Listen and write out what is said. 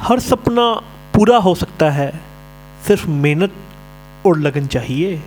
हर सपना पूरा हो सकता है। सिर्फ़ मेहनत और लगन चाहिए।